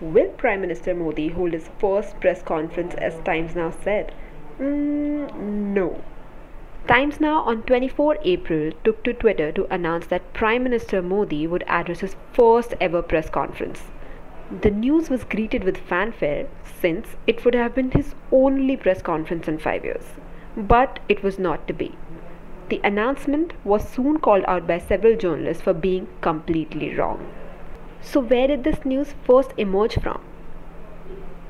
Will Prime Minister Modi hold his first press conference as Times Now said? Mm, no. Times Now on 24 April took to Twitter to announce that Prime Minister Modi would address his first ever press conference. The news was greeted with fanfare since it would have been his only press conference in five years. But it was not to be. The announcement was soon called out by several journalists for being completely wrong. So, where did this news first emerge from?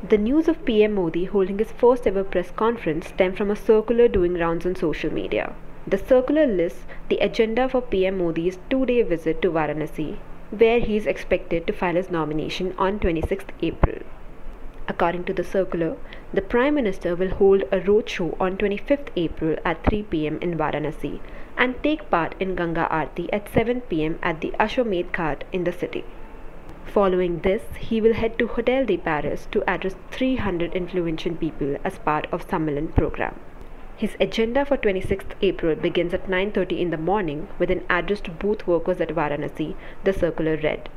The news of PM Modi holding his first ever press conference stemmed from a circular doing rounds on social media. The circular lists the agenda for PM Modi's two day visit to Varanasi, where he is expected to file his nomination on 26th April. According to the circular, the Prime Minister will hold a roadshow on 25th April at 3 pm in Varanasi and take part in Ganga Aarti at 7 pm at the Ashwamedh Ghat in the city. Following this, he will head to Hotel de Paris to address 300 influential people as part of Sammelan program. His agenda for 26th April begins at 9:30 in the morning with an address to booth workers at Varanasi, the circular read.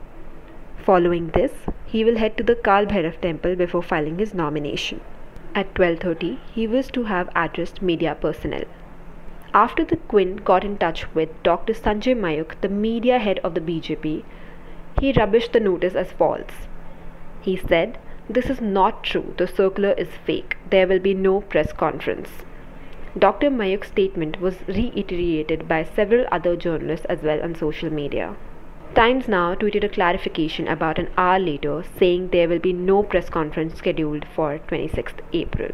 Following this, he will head to the Kal Bhairav temple before filing his nomination. At 12:30, he was to have addressed media personnel. After the Quint got in touch with Dr. Sanjay Mayukh, the media head of the BJP, he rubbished the notice as false. He said, This is not true. The circular is fake. There will be no press conference. Dr. Mayukh's statement was reiterated by several other journalists as well on social media. Times Now tweeted a clarification about an hour later saying there will be no press conference scheduled for 26th April.